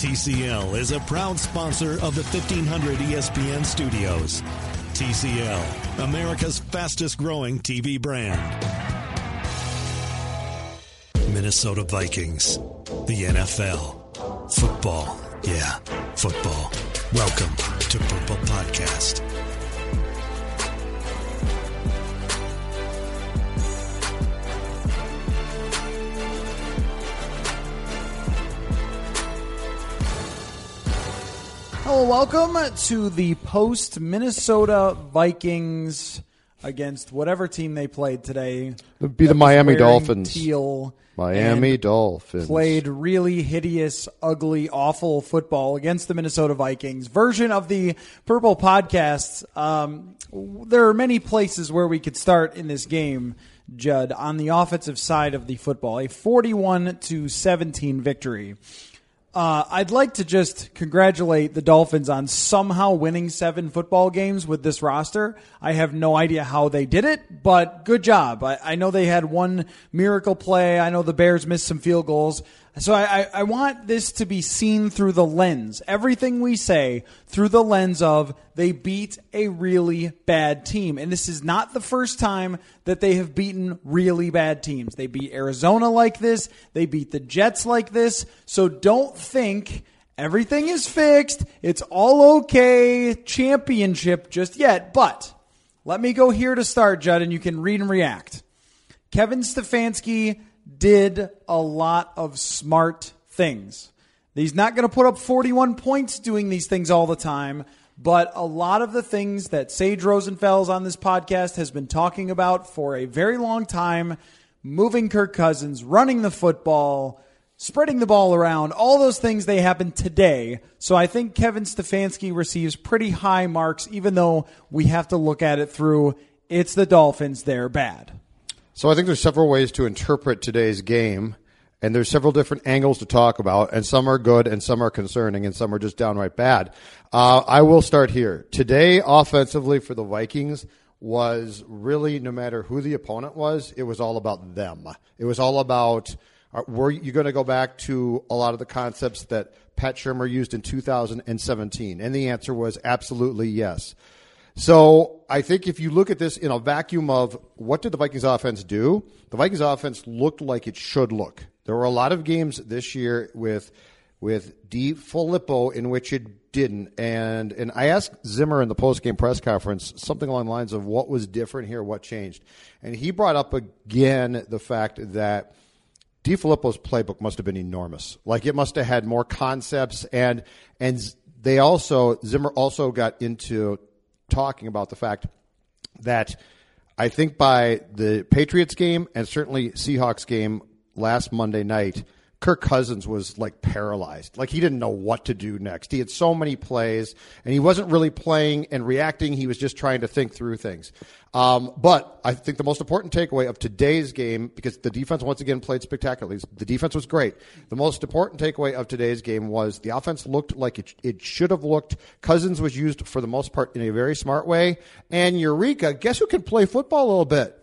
TCL is a proud sponsor of the 1500 ESPN studios. TCL, America's fastest growing TV brand. Minnesota Vikings, the NFL, football. Yeah, football. Welcome to Purple Podcast. Welcome to the post Minnesota Vikings against whatever team they played today. It'd be the Miami Dolphins. Teal. Miami Dolphins. Played really hideous, ugly, awful football against the Minnesota Vikings. Version of the Purple Podcast. Um, there are many places where we could start in this game, Judd, on the offensive side of the football. A 41 to 17 victory. Uh, I'd like to just congratulate the Dolphins on somehow winning seven football games with this roster. I have no idea how they did it, but good job. I, I know they had one miracle play. I know the Bears missed some field goals. So I, I, want this to be seen through the lens. Everything we say through the lens of they beat a really bad team. And this is not the first time that they have beaten really bad teams. They beat Arizona like this. They beat the Jets like this. So don't think everything is fixed. It's all okay. Championship just yet. But let me go here to start, Judd, and you can read and react. Kevin Stefanski did a lot of smart things. He's not going to put up 41 points doing these things all the time, but a lot of the things that Sage Rosenfels on this podcast has been talking about for a very long time moving Kirk Cousins, running the football, spreading the ball around, all those things they happened today. So I think Kevin Stefanski receives pretty high marks, even though we have to look at it through it's the Dolphins, they're bad. So I think there's several ways to interpret today's game, and there's several different angles to talk about, and some are good, and some are concerning, and some are just downright bad. Uh, I will start here. Today, offensively for the Vikings, was really no matter who the opponent was, it was all about them. It was all about uh, were you going to go back to a lot of the concepts that Pat Shurmur used in 2017? And the answer was absolutely yes. So I think if you look at this in a vacuum of what did the Vikings offense do, the Vikings offense looked like it should look. There were a lot of games this year with with DeFilippo in which it didn't. And and I asked Zimmer in the post game press conference something along the lines of what was different here, what changed. And he brought up again the fact that DeFilippo's playbook must have been enormous. Like it must have had more concepts and and they also Zimmer also got into talking about the fact that I think by the Patriots game and certainly Seahawks game last Monday night, Kirk Cousins was like paralyzed. Like he didn't know what to do next. He had so many plays and he wasn't really playing and reacting. He was just trying to think through things. Um, but I think the most important takeaway of today's game, because the defense once again played spectacularly, the defense was great. The most important takeaway of today's game was the offense looked like it, it should have looked. Cousins was used for the most part in a very smart way. And Eureka, guess who can play football a little bit?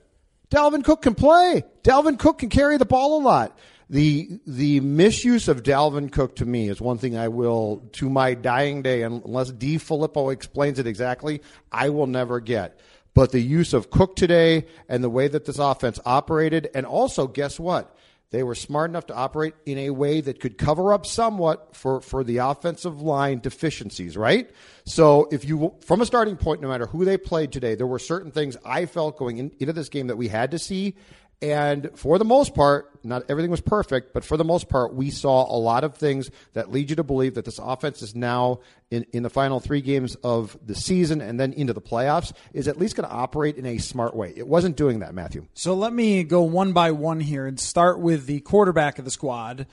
Dalvin Cook can play. Dalvin Cook can carry the ball a lot. The the misuse of Dalvin Cook to me is one thing I will to my dying day, unless DeFilippo explains it exactly, I will never get. But the use of Cook today and the way that this offense operated, and also guess what? They were smart enough to operate in a way that could cover up somewhat for, for the offensive line deficiencies, right? So if you, from a starting point, no matter who they played today, there were certain things I felt going in, into this game that we had to see. And for the most part, not everything was perfect, but for the most part, we saw a lot of things that lead you to believe that this offense is now in, in the final three games of the season and then into the playoffs is at least going to operate in a smart way. It wasn't doing that, Matthew. So let me go one by one here and start with the quarterback of the squad.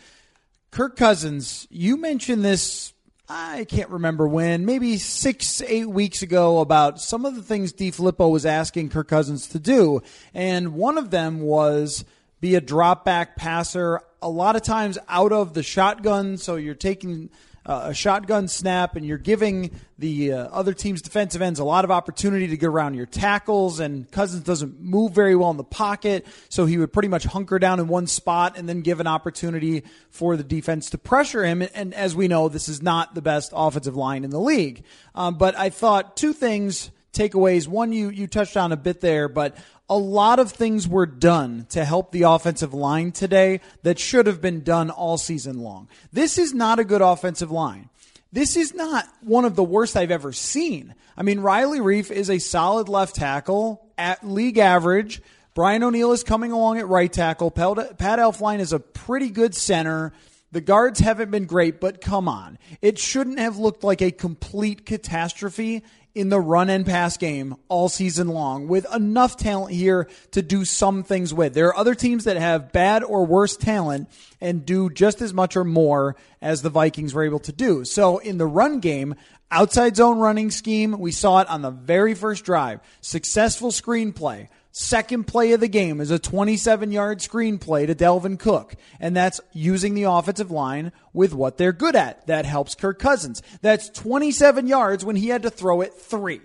Kirk Cousins, you mentioned this I can't remember when, maybe six, eight weeks ago, about some of the things DeFilippo was asking Kirk Cousins to do. And one of them was be a drop back passer, a lot of times out of the shotgun. So you're taking uh, a shotgun snap and you're giving the uh, other team's defensive ends a lot of opportunity to get around your tackles and Cousins doesn't move very well in the pocket so he would pretty much hunker down in one spot and then give an opportunity for the defense to pressure him. And as we know this is not the best offensive line in the league. Um, but I thought two things takeaways. One you you touched on a bit there but a lot of things were done to help the offensive line today that should have been done all season long. This is not a good offensive line. This is not one of the worst I've ever seen. I mean, Riley Reiff is a solid left tackle at league average. Brian O'Neill is coming along at right tackle. Pat Elflein is a pretty good center. The guards haven't been great, but come on. It shouldn't have looked like a complete catastrophe in the run and pass game all season long with enough talent here to do some things with. There are other teams that have bad or worse talent and do just as much or more as the Vikings were able to do. So in the run game, outside zone running scheme, we saw it on the very first drive. Successful screenplay second play of the game is a 27 yard screenplay to Dalvin Cook. And that's using the offensive line with what they're good at. That helps Kirk Cousins. That's 27 yards when he had to throw it three.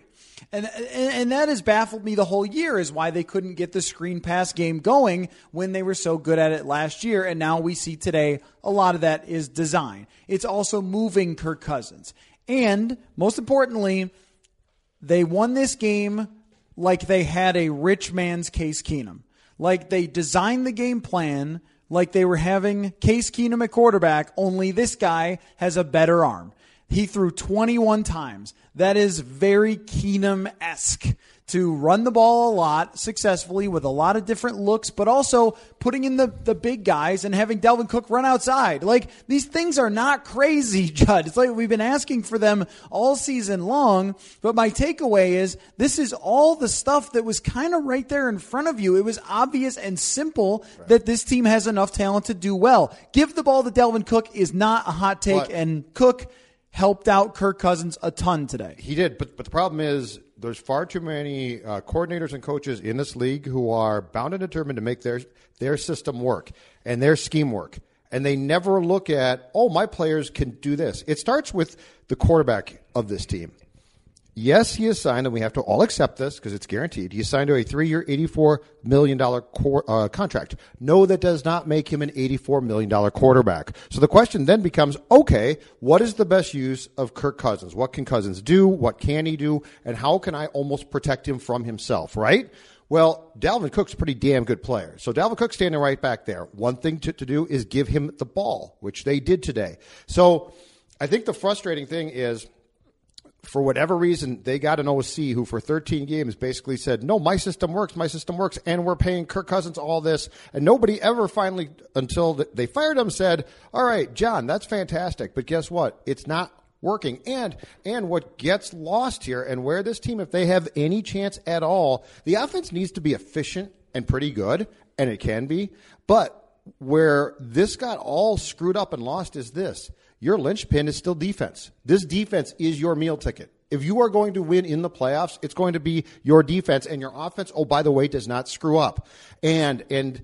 And, and that has baffled me the whole year is why they couldn't get the screen pass game going when they were so good at it last year. And now we see today a lot of that is design. It's also moving Kirk Cousins. And most importantly, they won this game like they had a rich man's Case Keenum. Like they designed the game plan like they were having Case Keenum at quarterback, only this guy has a better arm. He threw 21 times. That is very Keenum esque to run the ball a lot successfully with a lot of different looks, but also putting in the, the big guys and having Dalvin Cook run outside. Like these things are not crazy, Judd. It's like we've been asking for them all season long. But my takeaway is this is all the stuff that was kind of right there in front of you. It was obvious and simple right. that this team has enough talent to do well. Give the ball to Dalvin Cook is not a hot take, and Cook helped out Kirk Cousins a ton today. He did, but but the problem is there's far too many uh, coordinators and coaches in this league who are bound and determined to make their their system work and their scheme work, and they never look at oh my players can do this. It starts with the quarterback of this team. Yes, he is signed, and we have to all accept this because it's guaranteed. He signed to a three-year, $84 million uh, contract. No, that does not make him an $84 million quarterback. So the question then becomes, okay, what is the best use of Kirk Cousins? What can Cousins do? What can he do? And how can I almost protect him from himself, right? Well, Dalvin Cook's a pretty damn good player. So Dalvin Cook standing right back there. One thing to, to do is give him the ball, which they did today. So I think the frustrating thing is – for whatever reason, they got an OC who, for 13 games, basically said, "No, my system works. My system works," and we're paying Kirk Cousins all this, and nobody ever finally, until they fired him, said, "All right, John, that's fantastic, but guess what? It's not working." And and what gets lost here, and where this team, if they have any chance at all, the offense needs to be efficient and pretty good, and it can be, but where this got all screwed up and lost is this your linchpin is still defense. This defense is your meal ticket. If you are going to win in the playoffs, it's going to be your defense and your offense. Oh, by the way, does not screw up. And and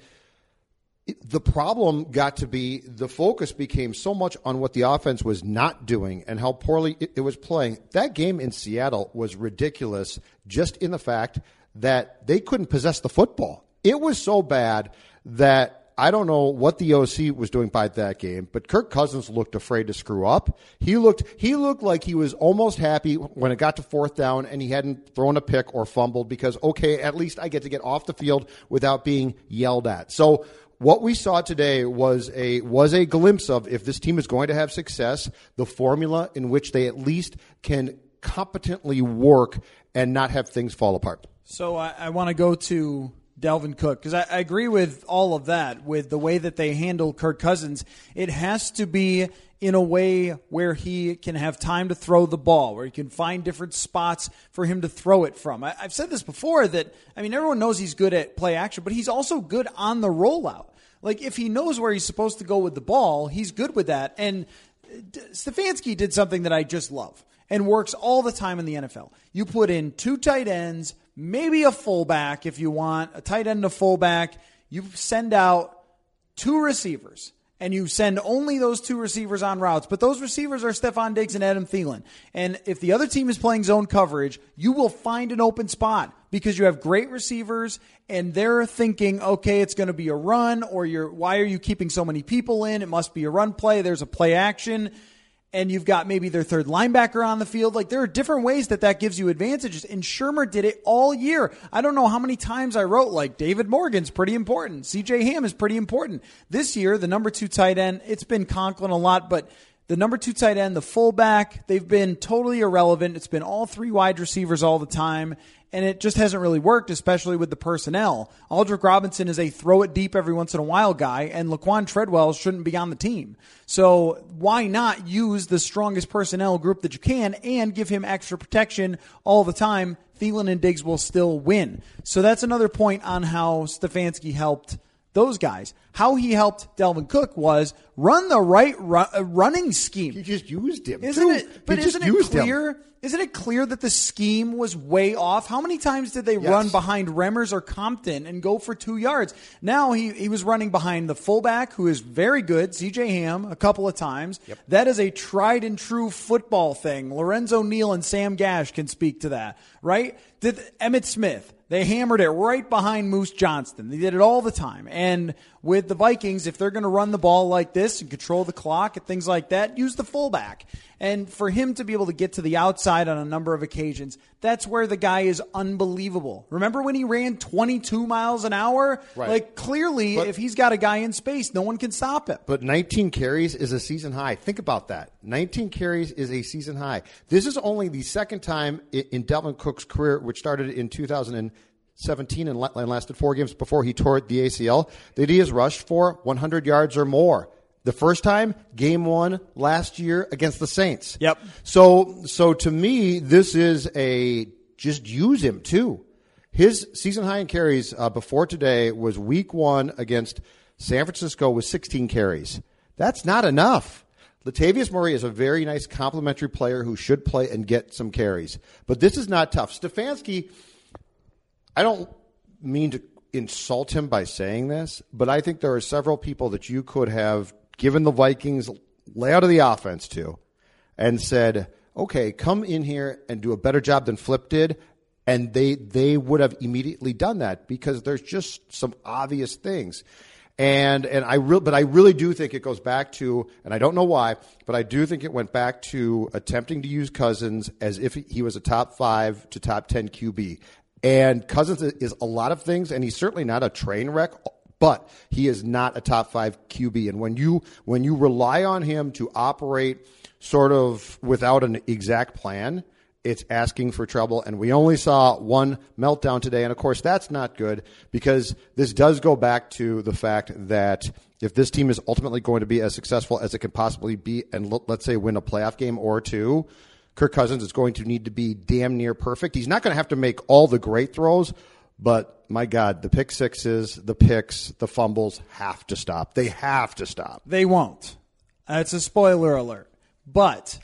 the problem got to be the focus became so much on what the offense was not doing and how poorly it, it was playing. That game in Seattle was ridiculous, just in the fact that they couldn't possess the football. It was so bad that I don't know what the OC was doing by that game, but Kirk Cousins looked afraid to screw up. He looked he looked like he was almost happy when it got to fourth down and he hadn't thrown a pick or fumbled because okay, at least I get to get off the field without being yelled at. So what we saw today was a was a glimpse of if this team is going to have success, the formula in which they at least can competently work and not have things fall apart. So I, I want to go to Dalvin Cook because I, I, agree with all of that with the way that they handle Kirk Cousins. It has to be in a way where he can have time to throw the ball, where he can find different spots for him to throw it from. I, I've said this before that I mean everyone knows he's good at play action, but he's also good on the rollout. Like if he knows where he's supposed to go with the ball, he's good with that. And Stefanski did something that I just love and works all the time in the NFL. You put in two tight ends, maybe a fullback if you want, a tight end a fullback. You send out two receivers and you send only those two receivers on routes. But those receivers are Stefon Diggs and Adam Thielen. And if the other team is playing zone coverage, you will find an open spot because you have great receivers and they're thinking, okay, it's going to be a run or you're, why are you keeping so many people in? It must be a run play. There's a play action and you've got maybe their third linebacker on the field. Like there are different ways that that gives you advantages. And Shurmur did it all year. I don't know how many times I wrote like David Morgan's pretty important. CJ Ham is pretty important. This year, the number two tight end, it's been Conklin a lot, but the number two tight end, the fullback, they've been totally irrelevant. It's been all three wide receivers all the time and it just hasn't really worked, especially with the personnel. Aldrick Robinson is a throw it deep every once in a while guy, and Laquan Treadwell shouldn't be on the team. So why not use the strongest personnel group that you can and give him extra protection all the time? Thielen and Diggs will still win. So that's another point on how Stefanski helped those guys. How he helped Dalvin Cook was run the right ru- uh, running scheme. He just used him, isn't too. it? But isn't it used him. clear? Isn't it clear that the scheme was way off? How many times did they Yes. run behind Remmers or Compton and go for two yards? Now he, he was running behind the fullback, who is very good, CJ Ham, a couple of times. Yep. That is a tried and true football thing. Lorenzo Neal and Sam Gash can speak to that, right? Did Emmitt Smith? They hammered it right behind Moose Johnston. They did it all the time. And with the Vikings, if they're going to run the ball like this and control the clock and things like that, use the fullback. And for him to be able to get to the outside on a number of occasions, that's where the guy is unbelievable. Remember when he ran 22 miles an hour? Right. Like, clearly, but, if he's got a guy in space, no one can stop him. But 19 carries is a season high. Think about that. 19 carries is a season high. This is only the second time in Dalvin Cook's career, which started in 2000. 17 and lasted four games before he tore the ACL, that he has rushed for 100 yards or more. The first time, game one last year against the Saints. Yep. So, so to me, this is a just use him too. His season high in carries uh, before today was week one against San Francisco with 16 carries. That's not enough. Latavius Murray is a very nice complementary player who should play and get some carries. But this is not tough. Stefanski I don't mean to insult him by saying this, but I think there are several people that you could have given the Vikings layout of the offense to and said, okay, come in here and do a better job than Flip did. And they, they would have immediately done that because there's just some obvious things. And, and I real, but I really do think it goes back to, and I don't know why, but I do think it went back to attempting to use Cousins as if he was a top five to top 10 QB. And Cousins is a lot of things, and he's certainly not a train wreck, but he is not a top five QB. And when you when you rely on him to operate sort of without an exact plan, it's asking for trouble. And we only saw one meltdown today, and of course that's not good because this does go back to the fact that if this team is ultimately going to be as successful as it can possibly be, and let's say win a playoff game or two. Kirk Cousins is going to need to be damn near perfect. He's not going to have to make all the great throws, but my God, the pick sixes, the picks, the fumbles have to stop. They have to stop. They won't. That's a spoiler alert. But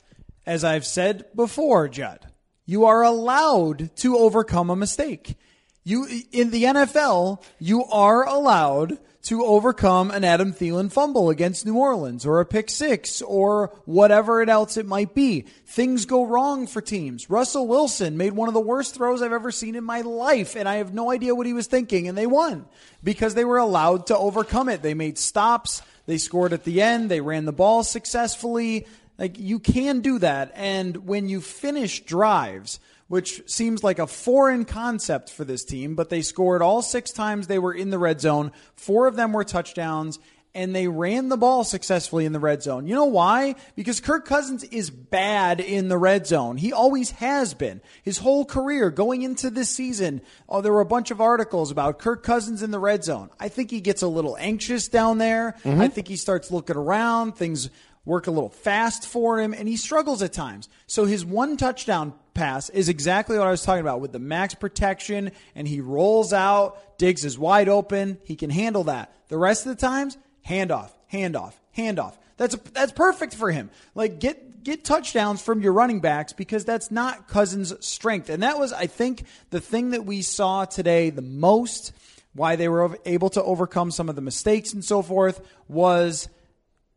as I've said before, Judd, you are allowed to overcome a mistake. You in the NFL, you are allowed to overcome an Adam Thielen fumble against New Orleans or a pick six or whatever else it might be. Things go wrong for teams. Russell Wilson made one of the worst throws I've ever seen in my life, and I have no idea what he was thinking, and they won because they were allowed to overcome it. They made stops. They scored at the end. They ran the ball successfully. Like you can do that. And when you finish drives which seems like a foreign concept for this team, but they scored all six times they were in the red zone. Four of them were touchdowns, and they ran the ball successfully in the red zone. You know why? Because Kirk Cousins is bad in the red zone. He always has been. His whole career going into this season, oh, there were a bunch of articles about Kirk Cousins in the red zone. I think he gets a little anxious down there. Mm-hmm. I think he starts looking around. Things work a little fast for him, and he struggles at times. So his one touchdown pass is exactly what I was talking about with the max protection, and he rolls out. Diggs is wide open. He can handle that. The rest of the times, handoff, handoff, handoff. That's that's perfect for him. Like get get touchdowns from your running backs because that's not Cousins' strength. And that was, I think, the thing that we saw today the most. Why they were able to overcome some of the mistakes and so forth was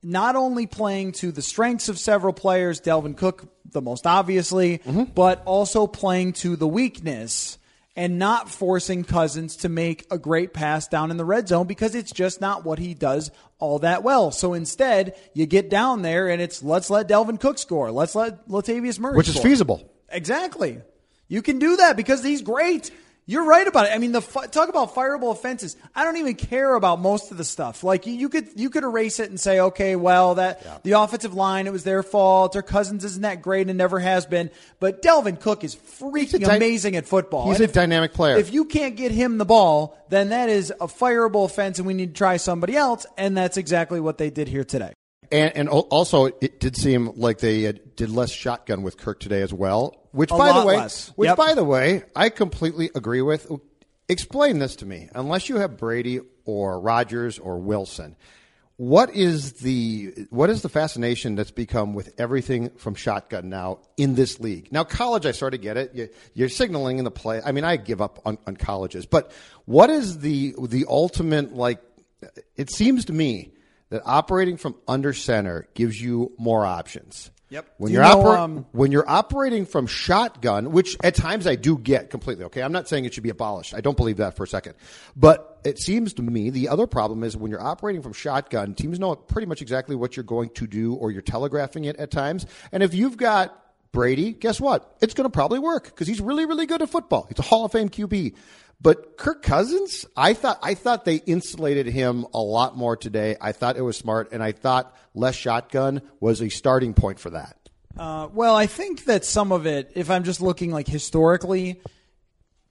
not only playing to the strengths of several players, Dalvin Cook, the most obviously, mm-hmm. but also playing to the weakness and not forcing Cousins to make a great pass down in the red zone because it's just not what he does all that well. So instead, you get down there and it's let's let Dalvin Cook score. Let's let Latavius Murray Which is feasible. Exactly. You can do that because he's great. You're right about it. I mean, the talk about fireable offenses. I don't even care about most of the stuff. Like you, you could you could erase it and say, okay, well, that the offensive line, it was their fault. Or Cousins isn't that great and never has been. But Dalvin Cook is freaking amazing at football. He's And a dynamic player. If you can't get him the ball, then that is a fireable offense, and we need to try somebody else. And that's exactly what they did here today. And, and also, it did seem like they did less shotgun with Kirk today as well. Which, A by the way, less. which Yep. by the way, I completely agree with. Explain this to me. Unless you have Brady or Rodgers or Wilson, what is the what is the fascination that's become with everything from shotgun now in this league? Now, college, I sort of get it. You, you're signaling in the play. I mean, I give up on, on colleges, but what is the the ultimate like? It seems to me that operating from under center gives you more options. Yep. When you're you know, opera- um, when you're operating from shotgun, which at times I do get completely. Okay, I'm not saying it should be abolished. I don't believe that for a second. But it seems to me the other problem is when you're operating from shotgun, teams know pretty much exactly what you're going to do, or you're telegraphing it at times. And if you've got Brady, guess what? It's going to probably work because he's really, really good at football. He's a Hall of Fame QB. But Kirk Cousins, I thought I thought they insulated him a lot more today. I thought it was smart, and I thought less shotgun was a starting point for that. Uh, well, I think that some of it, if I'm just looking like historically,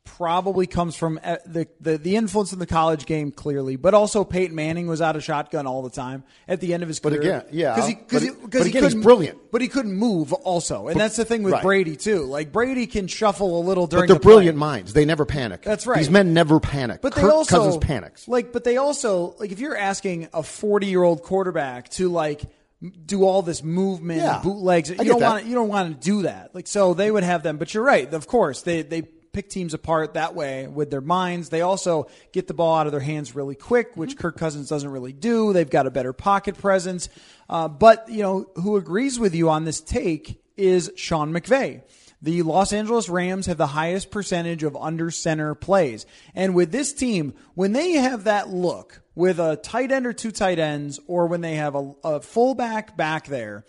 probably comes from uh, the, the the influence in the college game clearly, but also Peyton Manning was out of shotgun all the time at the end of his career. But again, yeah, because he, but cause he, 'cause but he again, he's brilliant. but he couldn't move also, and that's the thing with right. Brady too. Like Brady can shuffle a little during. But they're the play. brilliant minds. They never panic. That's right. These men never panic. But they also Cousins panics. Like, but they also like if you're asking a 40 year old quarterback to like do all this movement, Yeah. bootlegs, you don't want to, you don't want to do that. Like, so they would have them. But you're right. Of course, they they pick teams apart that way with their minds. They also get the ball out of their hands really quick, which Mm-hmm. Kirk Cousins doesn't really do. They've got a better pocket presence. Uh, but you know who agrees with you on this take is Sean McVay. The Los Angeles Rams have the highest percentage of under center plays. And with this team, when they have that look with a tight end or two tight ends, or when they have a, a fullback back there,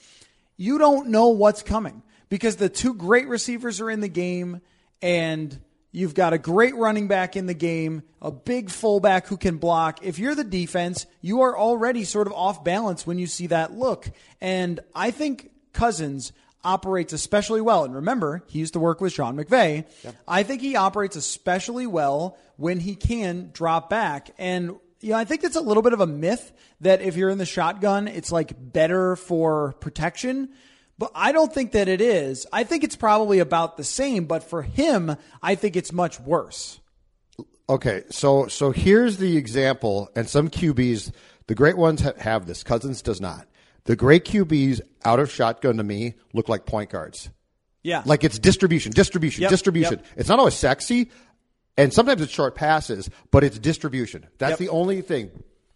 you don't know what's coming because the two great receivers are in the game and you've got a great running back in the game, a big fullback who can block. If you're the defense, you are already sort of off balance when you see that look. And I think Cousins operates especially well. And remember, he used to work with Sean McVay. I think he operates especially well when he can drop back. And you know, I think it's a little bit of a myth that if you're in the shotgun, it's like better for protection. But I don't think that it is. I think it's probably about the same, but for him, I think it's much worse. Okay, so so here's the example, and some QBs, the great ones ha- have this. Cousins does not. The great QBs out of shotgun to me look like point guards. Yeah. Like it's distribution, distribution, Yep, distribution. yep. It's not always sexy, and sometimes it's short passes, but it's distribution. That's Yep. the only thing.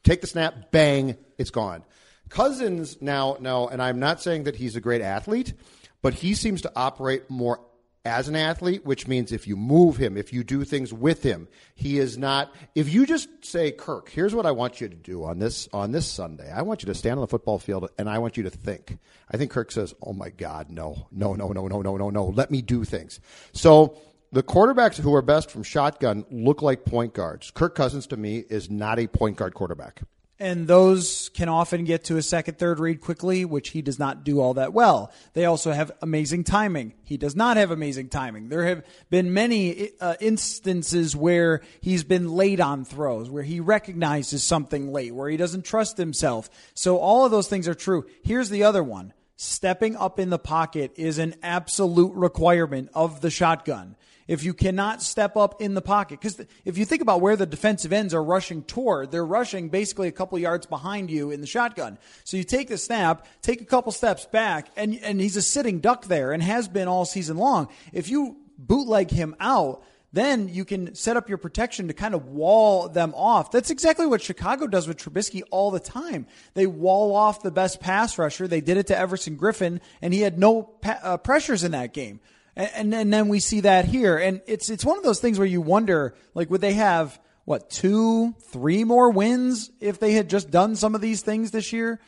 Take the snap, bang, it's gone. Cousins now, now, and I'm not saying that he's a great athlete, but he seems to operate more as an athlete, which means if you move him, if you do things with him, he is not. If you just say, Kirk, here's what I want you to do on this on this Sunday. I want you to stand on the football field and I want you to think. I think Kirk says, "Oh my God, no, no, no, no, no, no, no, no. Let me do things." So the quarterbacks who are best from shotgun look like point guards. Kirk Cousins to me is not a point guard quarterback and those can often get to a second, third read quickly, which he does not do all that well. They also have amazing timing. He does not have amazing timing. There have been many uh, instances where he's been late on throws, where he recognizes something late, where he doesn't trust himself. So all of those things are true. Here's the other one. Stepping up in the pocket is an absolute requirement of the shotgun if you cannot step up in the pocket. Because if you think about where the defensive ends are rushing toward, they're rushing basically a couple yards behind you in the shotgun. So you take the snap, take a couple steps back, and, and he's a sitting duck there and has been all season long. If you bootleg him out, then you can set up your protection to kind of wall them off. That's exactly what Chicago does with Trubisky all the time. They wall off the best pass rusher. They did it to Everson Griffen, and he had no pa- uh, pressures in that game and, and then we see that here, and it's it's one of those things where you wonder, like, would they have what two, three more wins if they had just done some of these things this year?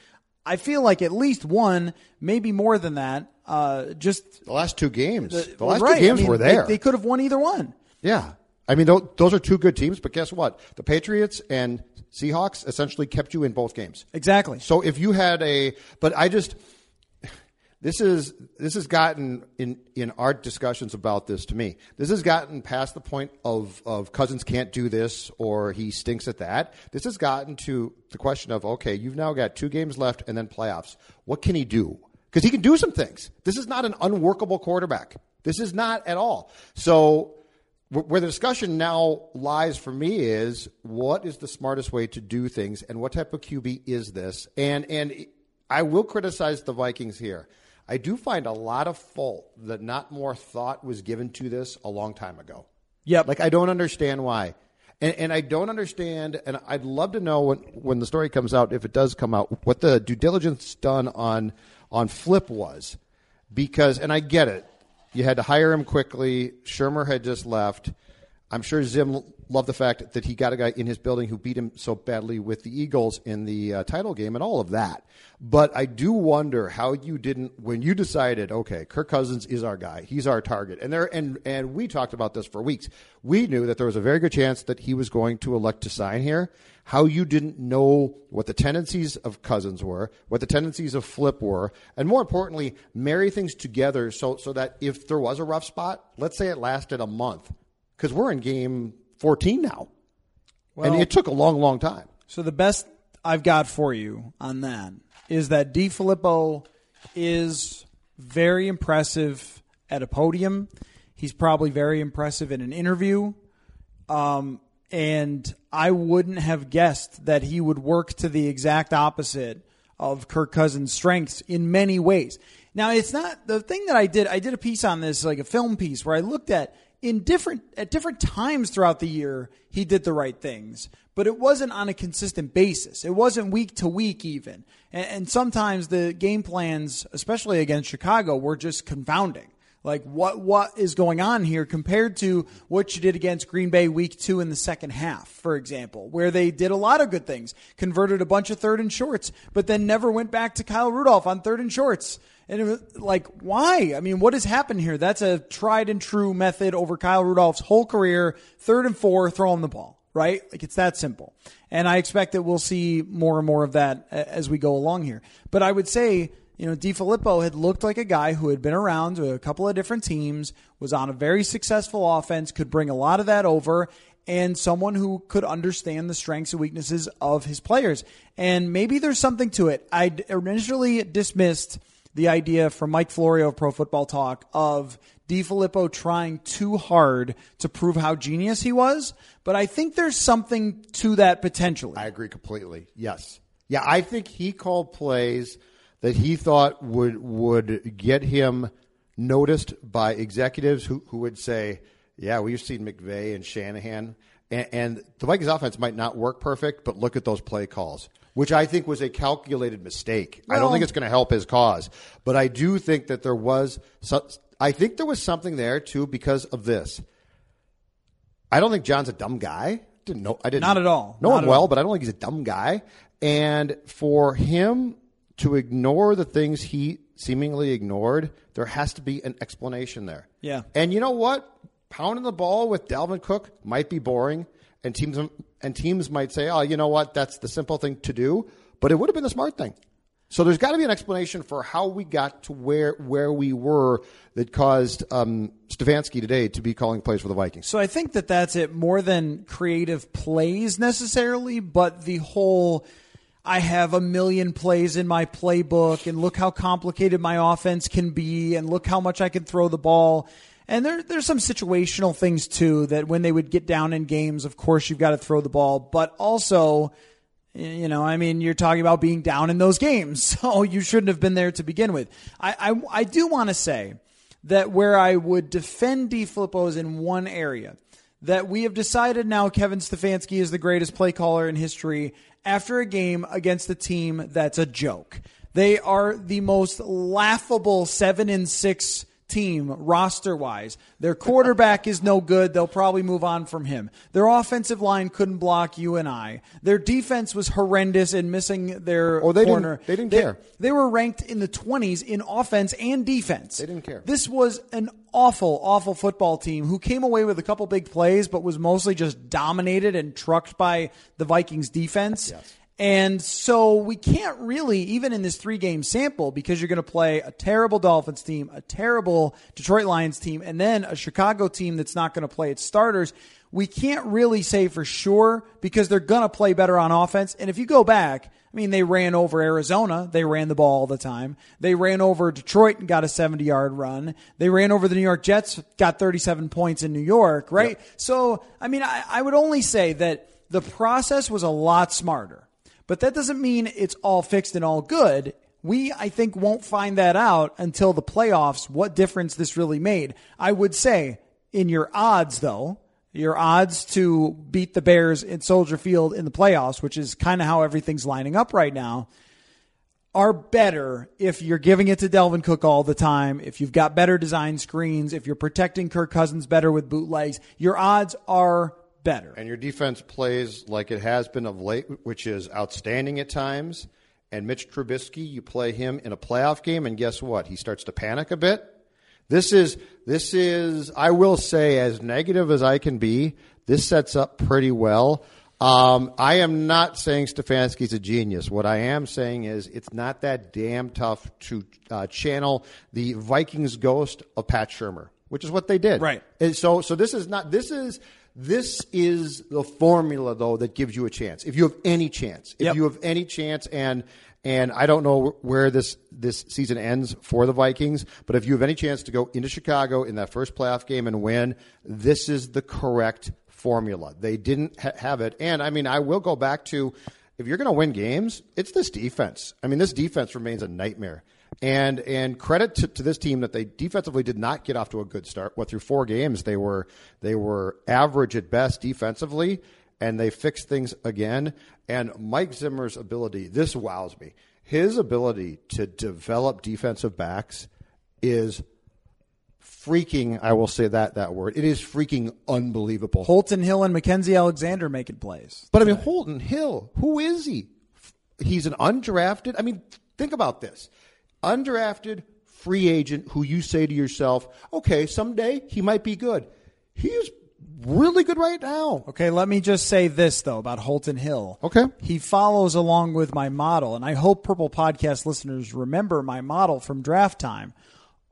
I feel like at least one, maybe more than that. Uh, just the last two games. The, the last right. two games I mean, were there. They, they, could have won either one. Yeah, I mean those are two good teams. But guess what? The Patriots and Seahawks essentially kept you in both games. Exactly. So if you had a, but I just this is this has gotten in in our discussions about this to me. This has gotten past the point of of Cousins can't do this or he stinks at that. This has gotten to the question of okay, you've now got two games left and then playoffs. What can he do? Because he can do some things. This is not an unworkable quarterback. This is not at all. So where the discussion now lies for me is what is the smartest way to do things and what type of QB is this? And and I will criticize the Vikings here. I do find a lot of fault that not more thought was given to this a long time ago. Yep. Like I don't understand why. And, and I don't understand, and I'd love to know when, when the story comes out, if it does come out, what the due diligence done on on Flip was, because, and I get it, you had to hire him quickly. Shurmur had just left. I'm sure Zim loved the fact that he got a guy in his building who beat him so badly with the Eagles in the uh, title game and all of that. But I do wonder how you didn't when you decided, okay, Kirk Cousins is our guy. He's our target. And there and and we talked about this for weeks. We knew that there was a very good chance that he was going to elect to sign here. How you didn't know what the tendencies of Cousins were, what the tendencies of Flip were, and more importantly, marry things together so so that if there was a rough spot, let's say it lasted a month, because we're in game 14 now. Well, and it took a long, long time. So the best I've got for you on that is that DeFilippo is very impressive at a podium. He's probably very impressive in an interview. Um, and I wouldn't have guessed that he would work to the exact opposite of Kirk Cousins' strengths in many ways. Now, it's not the thing that I did. I did a piece on this, like a film piece, where I looked at in different at different times throughout the year he did the right things but it wasn't on a consistent basis. It wasn't week to week even. And, and, sometimes the game plans especially against chicago were just confounding like what what is going on here compared to what you did against green bay week two in the second half for example where they did a lot of good things converted a bunch of third and shorts but then never went back to kyle rudolph on third and shorts and it was like, why? I mean, what has happened here? That's a tried and true method over Kyle Rudolph's whole career. Third and four, throw him the ball, right? Like it's that simple. And I expect that we'll see more and more of that as we go along here. But I would say, you know, DeFilippo had looked like a guy who had been around a couple of different teams, was on a very successful offense, could bring a lot of that over, and someone who could understand the strengths and weaknesses of his players. And maybe there's something to it. I initially dismissed the idea from Mike Florio of Pro Football Talk of DeFilippo trying too hard to prove how genius he was, but I think there's something to that potentially. I agree completely. Yes. Yeah, I think he called plays that he thought would would get him noticed by executives who, who would say, Yeah, we've seen McVay and Shanahan and, and the Vikings offense might not work perfect, but look at those play calls which I think was a calculated mistake. Well, I don't think it's going to help his cause, but I do think that there was. I think there was something there too because of this. I don't think John's a dumb guy. Didn't know. I didn't. Not at all. Know Not him well, all. but I don't think he's a dumb guy. And for him to ignore the things he seemingly ignored, there has to be an explanation there. Yeah. And you know what? Pounding the ball with Dalvin Cook might be boring, and teams and teams might say, "Oh, you know what? That's the simple thing to do." But it would have been the smart thing. So there's got to be an explanation for how we got to where where we were that caused um, Stefanski today to be calling plays for the Vikings. So I think that that's it more than creative plays necessarily, but the whole I have a million plays in my playbook and look how complicated my offense can be and look how much I can throw the ball. And there, there's some situational things too that when they would get down in games, of course you've got to throw the ball, but also you know, I mean, you're talking about being down in those games, so you shouldn't have been there to begin with. I, I, I do want to say that where I would defend DeFilippo is in one area that we have decided now Kevin Stefanski is the greatest play caller in history after a game against a team that's a joke. They are the most laughable seven and six team roster wise. Their quarterback is no good. They'll probably move on from him. Their offensive line couldn't block you and I. Their defense was horrendous in missing their Oh, they didn't- corner. they didn't care. They were ranked in the 20s in offense and defense. They didn't care. This was an awful, awful football team who came away with a couple big plays, but was mostly just dominated and trucked by the Vikings defense. Yes. And so we can't really, even in this three game sample, because you're going to play a terrible Dolphins team, a terrible Detroit Lions team, and then a Chicago team that's not going to play its starters. We can't really say for sure because they're going to play better on offense. And if you go back, I mean, they ran over Arizona. They ran the ball all the time. They ran over Detroit and got a 70 yard run. They ran over the New York Jets, got 37 points in New York, right? So, I mean, I, I would only say that the process was a lot smarter. But that doesn't mean it's all fixed and all good. We, I think, won't find that out until the playoffs, what difference this really made. I would say, in your odds, though, your odds to beat the Bears in Soldier Field in the playoffs, which is kind of how everything's lining up right now, are better if you're giving it to Dalvin Cook all the time, if you've got better design screens, if you're protecting Kirk Cousins better with bootlegs. Your odds are better. And your defense plays like it has been of late, which is outstanding at times. And Mitch Trubisky, you play him in a playoff game, and guess what? He starts to panic a bit. This is this is I will say as negative as I can be. This sets up pretty well. Um, I am not saying Stefanski's a genius. What I am saying is it's not that damn tough to uh, channel the Vikings ghost of Pat Shurmur, which is what they did. Right. And so, so this is not. This is this is the formula though that gives you a chance. If you have any chance, if Yep. you have any chance, and and I don't know where this this season ends for the Vikings, but if you have any chance to go into Chicago in that first playoff game and win, this is the correct formula. They didn't ha- have it, and I mean, I will go back to if you're going to win games, it's this defense. I mean, this defense remains a nightmare. And and credit to, to this team that they defensively did not get off to a good start. What through four games they were they were average at best defensively, and they fixed things again. And Mike Zimmer's ability, this wows me. His ability to develop defensive backs is freaking. I will say that that word. It is freaking unbelievable. Holton Hill and Mackensie Alexander making plays. But I mean, Holton Hill, who is he? He's an undrafted. I mean, think about this: undrafted free agent who you say to yourself, "Okay, someday he might be good." He's really good right now. Okay, let me just say this though about Holton Hill. Okay. He follows along with my model, and I hope Purple Podcast listeners remember my model from draft time.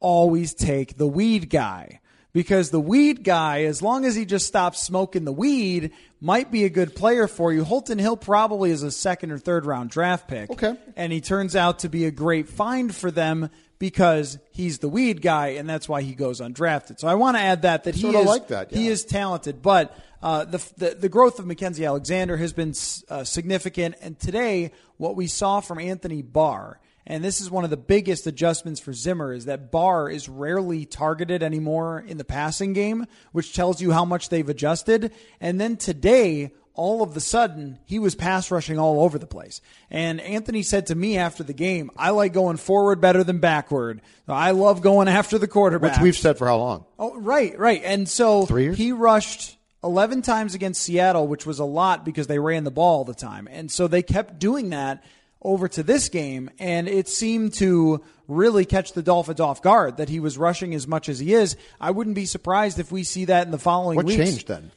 Always take the weed guy. Because the weed guy, as long as he just stops smoking the weed, might be a good player for you. Holton Hill probably is a second or third round draft pick. Okay. And he turns out to be a great find for them because he's the weed guy, and that's why he goes undrafted. So I want to add that that he is like that, he is talented, but uh, the, the the growth of Mackensie Alexander has been uh, significant. And today, what we saw from Anthony Barr, and this is one of the biggest adjustments for Zimmer, is that Barr is rarely targeted anymore in the passing game, which tells you how much they've adjusted. And then today. All of the sudden he was pass rushing all over the place. And Anthony said to me after the game, I like going forward better than backward. I love going after the quarterback. Which we've said for how long? Oh, right, right. And so he rushed 11 times against Seattle, which was a lot because they ran the ball all the time. And so they kept doing that over to this game, and it seemed to really catch the Dolphins off guard that he was rushing as much as he is. I wouldn't be surprised if we see that in the following What weeks. changed then?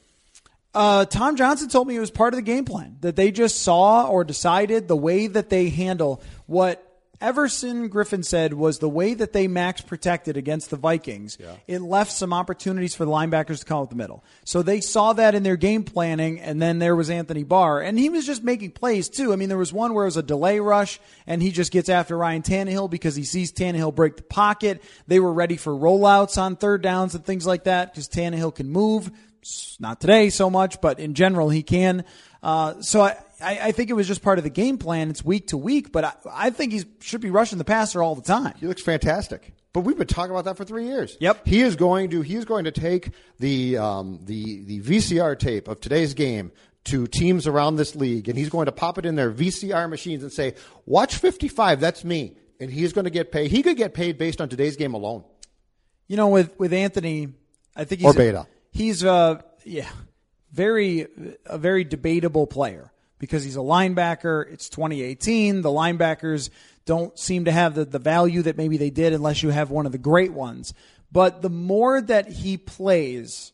Uh, Tom Johnson told me it was part of the game plan that they just saw or decided the way that they handle what Everson Griffen said was the way that they max protected against the Vikings. It left some opportunities for the linebackers to come up the middle. So they saw that in their game planning, and then there was Anthony Barr, and he was just making plays too. I mean, there was one where it was a delay rush, and he just gets after Ryan Tannehill because he sees Tannehill break the pocket. They were ready for rollouts on third downs and things like that because Tannehill can move not today so much, but in general he can. Uh, so I, I, I think it was just part of the game plan. It's week to week, but I, I think he should be rushing the passer all the time. He looks fantastic. But we've been talking about that for three years. Yep. He is going to he is going to take the um, the the VCR tape of today's game to teams around this league, and he's going to pop it in their VCR machines and say, "Watch 55. That's me." And he's going to get paid. He could get paid based on today's game alone. You know, with with Anthony, I think he's Or Beta. He's uh yeah, very a very debatable player because he's a linebacker. It's 2018. The linebackers don't seem to have the, the value that maybe they did unless you have one of the great ones. But the more that he plays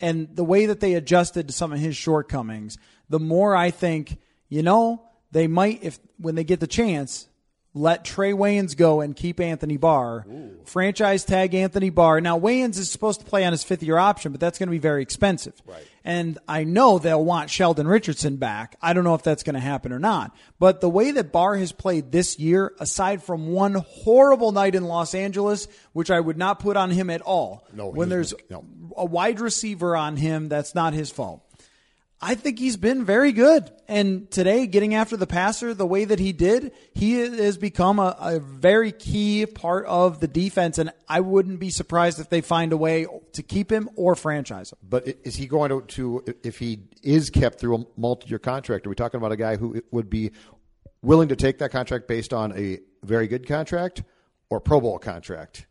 and the way that they adjusted to some of his shortcomings, the more I think, you know, they might if when they get the chance, let Trae Waynes go and keep Anthony Barr. Franchise tag Anthony Barr. Now Waynes is supposed to play on his fifth year option, but that's going to be very expensive. Right. And I know they'll want Sheldon Richardson back. I don't know if that's going to happen or not. But the way that Barr has played this year, aside from one horrible night in Los Angeles, which I would not put on him at all. No, when there's no. a wide receiver on him, that's not his fault. I think he's been very good. And today, getting after the passer the way that he did, he has become a, a very key part of the defense. And I wouldn't be surprised if they find a way to keep him or franchise him. But is he going to, to if he is kept through a multi-year contract? Are we talking about a guy who would be willing to take that contract based on a very good contract or Pro Bowl contract,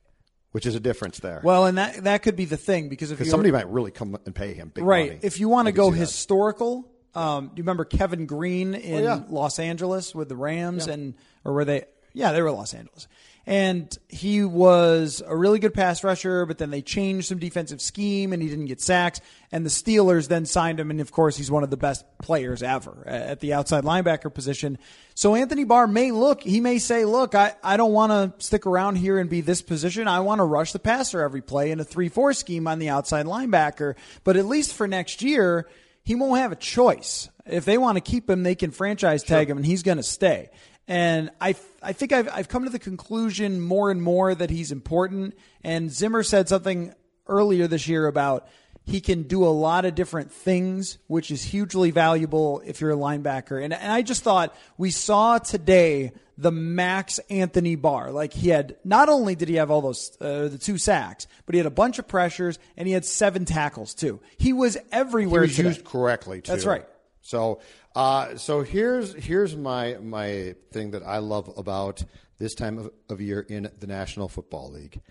which is a difference there? Well, and that that could be the thing because if somebody might really come and pay him big right, money. if you want to go historical, um, do you remember Kevin Greene in Oh, yeah. Los Angeles with the Rams and or were they? Yeah, they were Los Angeles. And he was a really good pass rusher, but then they changed some defensive scheme and he didn't get sacks. And the Steelers then signed him. And of course, he's one of the best players ever at the outside linebacker position. So Anthony Barr may look, he may say, look, I, I don't want to stick around here and be this position. I want to rush the passer every play in a 3 4 scheme on the outside linebacker. But at least for next year, he won't have a choice. If they want to keep him, they can franchise tag him and he's going to stay. And I, I think I've, I've come to the conclusion more and more that he's important. And Zimmer said something earlier this year about he can do a lot of different things, which is hugely valuable if you're a linebacker. And, and I just thought we saw today the max Anthony Barr. Like he had, not only did he have all those, uh, the two sacks, but he had a bunch of pressures and he had seven tackles too. He was everywhere. he was today. used correctly. Too. That's right. So, uh, so here's here's my my thing that I love about this time of, of year in the National Football League.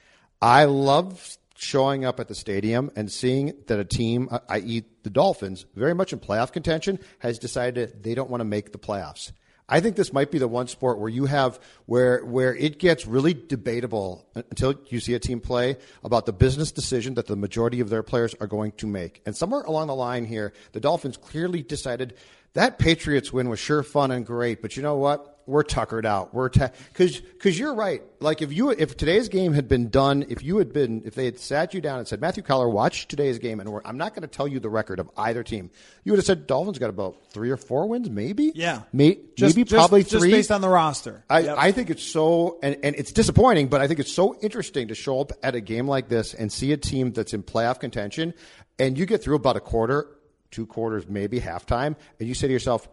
I love showing up at the stadium and seeing that a team, uh, i.e., the Dolphins, very much in playoff contention, has decided they don't want to make the playoffs. I think this might be the one sport where you have where where it gets really debatable until you see a team play about the business decision that the majority of their players are going to make. And somewhere along the line here, the Dolphins clearly decided that Patriots win was sure fun and great, but you know what? We're tuckered out. We're because because you're right. Like if you if today's game had been done, if you had been if they had sat you down and said Matthew Coller, watch today's game, and we're, I'm not going to tell you the record of either team. You would have said Dolphins got about three or four wins, maybe. Yeah. May, Just- maybe just- probably just three based on the roster. I, Yep. I think it's so, and, and it's disappointing, but I think it's so interesting to show up at a game like this and see a team that's in playoff contention, and you get through about a quarter, two quarters, maybe halftime, and you say to yourself,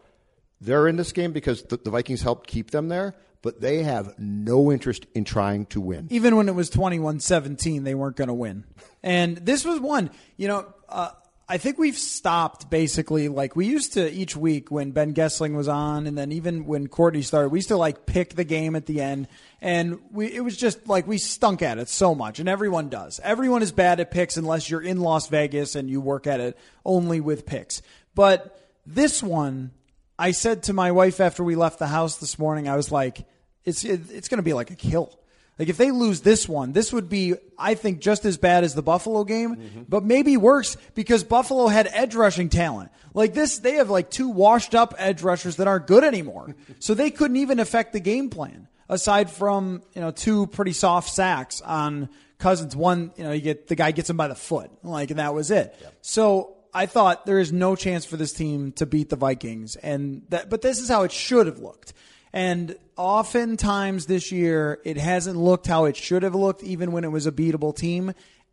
they're in this game because the, the Vikings helped keep them there, but they have no interest in trying to win. even when it was 21-17 they weren't going to win and this was one you know uh, I think we've stopped basically like we used to each week when Ben Goessling was on, and then even when Courtney started, we used to like pick the game at the end, and we it was just like we stunk at it so much, and everyone does. Everyone is bad at picks unless you're in Las Vegas and you work at it only with picks. But this one, I said to my wife after we left the house this morning, I was like, it's it, it's going to be like a kill. Like if they lose this one, this would be, I think, just as bad as the Buffalo game, mm-hmm. but maybe worse because Buffalo had edge rushing talent. Like this, they have like two washed up edge rushers that aren't good anymore. so they couldn't even affect the game plan aside from, you know, two pretty soft sacks on Cousins. One, you know, you get the guy gets him by the foot, like, and that was it. Yep. So I thought there is no chance for this team to beat the Vikings, and that, but this is how it should have looked. And oftentimes this year, it hasn't looked how it should have looked, even when it was a beatable team.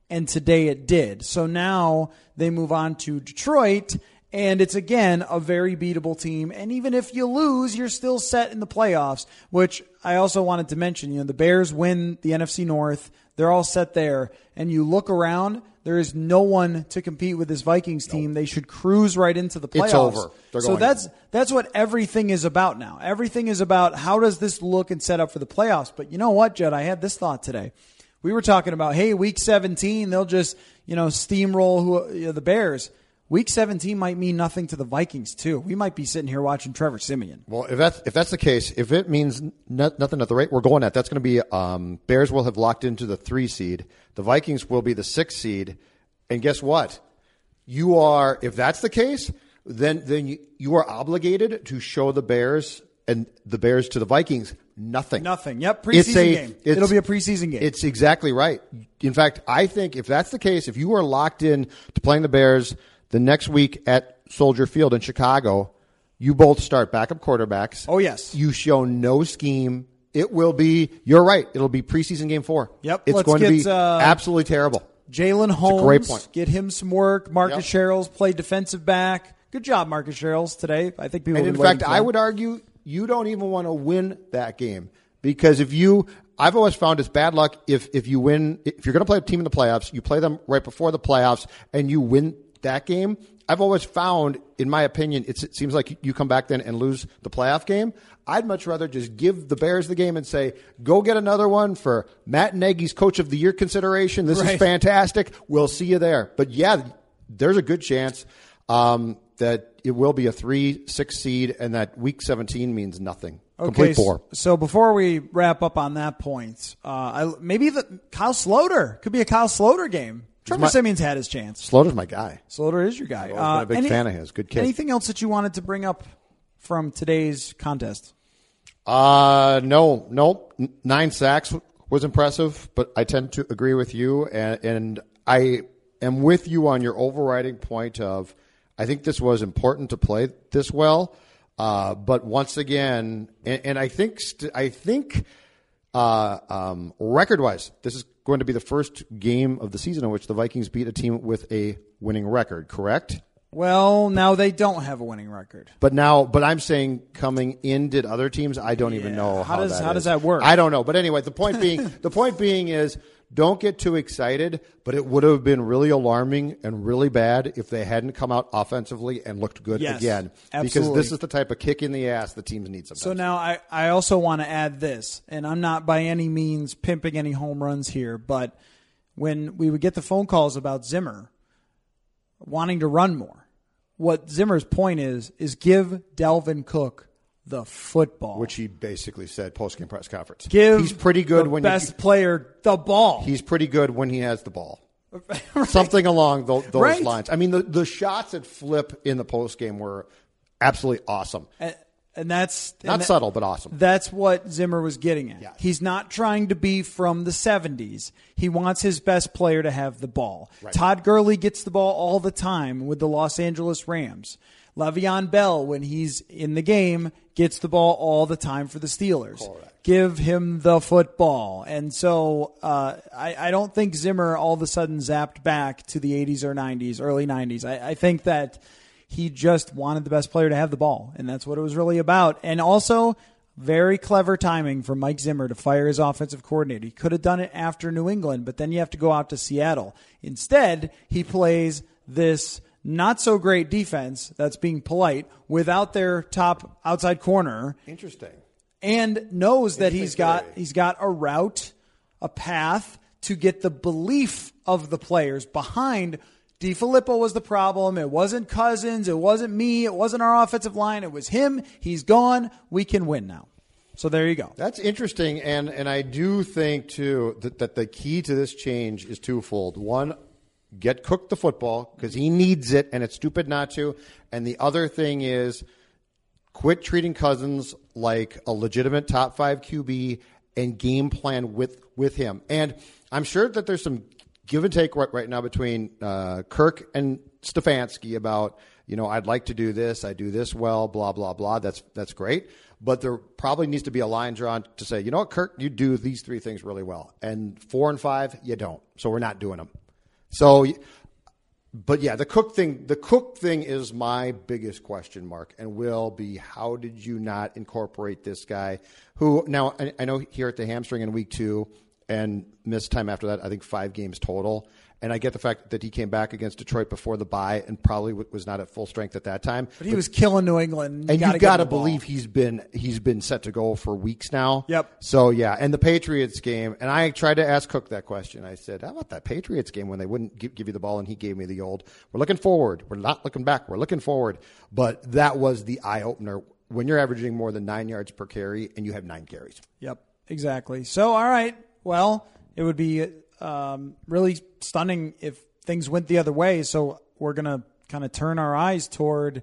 And today it did. So now they move on to Detroit, and it's again a very beatable team. And even if you lose, you're still set in the playoffs, which I also wanted to mention. You know, the Bears win the NFC North, they're all set there. And you look around, there is no one to compete with this Vikings team. Nope. They should cruise right into the playoffs. It's over. so that's that's what everything is about now. Everything is about how does this look and set up for the playoffs. But you know what, Judd? I had this thought today. We were talking about, hey, week 17, they'll just you know steamroll who you know, the Bears. Week 17 might mean nothing to the Vikings too. We might be sitting here watching Trevor Siemian. Well, if that's if that's the case, if it means nothing at the rate we're going at, that's going to be um, Bears will have locked into the three seed. The Vikings will be the six seed, and guess what? You are if that's the case, then then you, you are obligated to show the Bears and the Bears to the Vikings nothing. Nothing. Yep. Preseason a, game. It'll be a preseason game. It's exactly right. In fact, I think if that's the case, if you are locked in to playing the Bears the next week at Soldier Field in Chicago, you both start backup quarterbacks. Oh, yes. You show no scheme. It will be, you're right, it'll be preseason game four. Yep. It's Let's going get, to be uh, absolutely terrible. Jalyn Holmes, great point. get him some work. Marcus yep. Sherels play defensive back. Good job, Marcus Sherels today. I think people. And in fact, I would argue you don't even want to win that game because if you, I've always found it's bad luck if if you win if you're going to play a team in the playoffs, you play them right before the playoffs and you win that game. I've always found, in my opinion, it seems like you come back then and lose the playoff game. I'd much rather just give the Bears the game and say, go get another one for Matt Nagy's Coach of the Year consideration. This right. is fantastic. We'll see you there. But yeah, there's a good chance um, that it will be a three, six seed, and that Week 17 means nothing. Okay, Complete four. So before we wrap up on that point, uh, I, maybe the Kyle Sloter could be a Kyle Sloter game. Trevor my, Siemian's had his chance. Sloter's my guy. Sloter is your guy. I've uh, been a big any, fan of his. Good kid. Anything else that you wanted to bring up from today's contest? Uh, no, no. Nine sacks was impressive, but I tend to agree with you, and, and I am with you on your overriding point of I think this was important to play this well. Uh, but once again, and, and I think st- I think uh, um, record wise, this is going to be the first game of the season in which the Vikings beat a team with a winning record, correct? Well, now they don't have a winning record. But now, but I'm saying coming in, did other teams? I don't yeah. even know how, how does that how is. does that work? I don't know. But anyway, the point being, the point being is don't get too excited, but it would have been really alarming and really bad if they hadn't come out offensively and looked good yes, again. Absolutely. Because this is the type of kick in the ass the teams need sometimes. So now I, I also want to add this, and I'm not by any means pimping any home runs here, but when we would get the phone calls about Zimmer wanting to run more, what Zimmer's point is, is give Dalvin Cook the football, which he basically said post game press conference. Give he's pretty good the when best you, player the ball. He's pretty good when he has the ball. right. Something along those, those right. lines. I mean, the the shots at Flip in the post game were absolutely awesome. And, and that's not and that, subtle, but awesome. That's what Zimmer was getting at. Yeah. He's not trying to be from the 70s. He wants his best player to have the ball. Right. Todd Gurley gets the ball all the time with the Los Angeles Rams. Le'Veon Bell, when he's in the game, gets the ball all the time for the Steelers. Correct. Give him the football. And so uh, I, I, don't think Zimmer all of a sudden zapped back to the 80s or 90s, early 90s. I, I think that he just wanted the best player to have the ball, and that's what it was really about. And also, very clever timing for Mike Zimmer to fire his offensive coordinator. He could have done it after New England, but then you have to go out to Seattle. Instead, he plays this not so great defense that's being polite without their top outside corner Interesting. and knows that he's got he's got a route, a path to get the belief of the players behind. DeFilippo was the problem. It wasn't Cousins. It wasn't me. It wasn't our offensive line. It was him. He's gone. We can win now. So there you go. That's interesting, and and I do think too that, that the key to this change is twofold. One, get Cook the football because he needs it, and it's stupid not to. And the other thing is quit treating Cousins like a legitimate top five QB and game plan with with him. And I'm sure that there's some give and take right, right now between uh, Kirk and Stefanski about you know I'd like to do this, I do this well, blah blah blah. That's that's great. But there probably needs to be a line drawn to say, you know what, Kirk, you do these three things really well, and four and five you don't. So we're not doing them. So but yeah, the Cook thing, the Cook thing is my biggest question mark, and will be how did you not incorporate this guy? Who now I, I know here at the hamstring in week two, and missed time after that. I think five games total. And I get the fact that he came back against Detroit before the bye and probably w- was not at full strength at that time. But he was killing New England. and you got to ball. believe he's been he's been set to go for weeks now. Yep. So yeah, and the Patriots game, and I tried to ask Cook that question. I said, "How about that Patriots game when they wouldn't give, give you the ball?" And he gave me the old, "We're looking forward. We're not looking back. We're looking forward." But that was the eye opener when you're averaging more than nine yards per carry and you have nine carries. Yep, exactly. So, all right. Well, it would be um, really stunning if things went the other way. So, we're going to kind of turn our eyes toward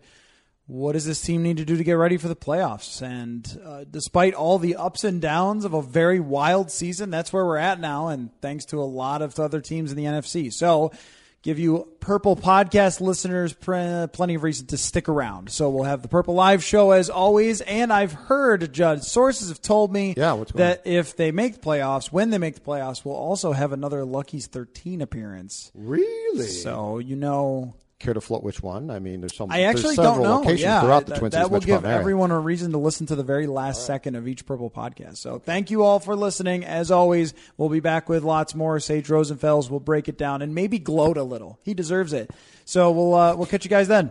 what does this team need to do to get ready for the playoffs. And uh, despite all the ups and downs of a very wild season, that's where we're at now. And thanks to a lot of other teams in the NFC. So, give you Purple Podcast listeners pr- plenty of reason to stick around. So we'll have the Purple Live show as always. And I've heard, Judd, sources have told me Yeah, that if they make the playoffs, when they make the playoffs, we'll also have another Lucky's 13 appearance. Really? So, you know, Care to float which one? I mean, there's some. I actually several don't know. locations Yeah, throughout the that, Twin that Cities will give everyone a reason to listen to the very last second of each Purple podcast. So thank you all for listening. As always, we'll be back with lots more. Sage Rosenfels will break it down and maybe gloat a little. He deserves it. So we'll uh, we'll catch you guys then.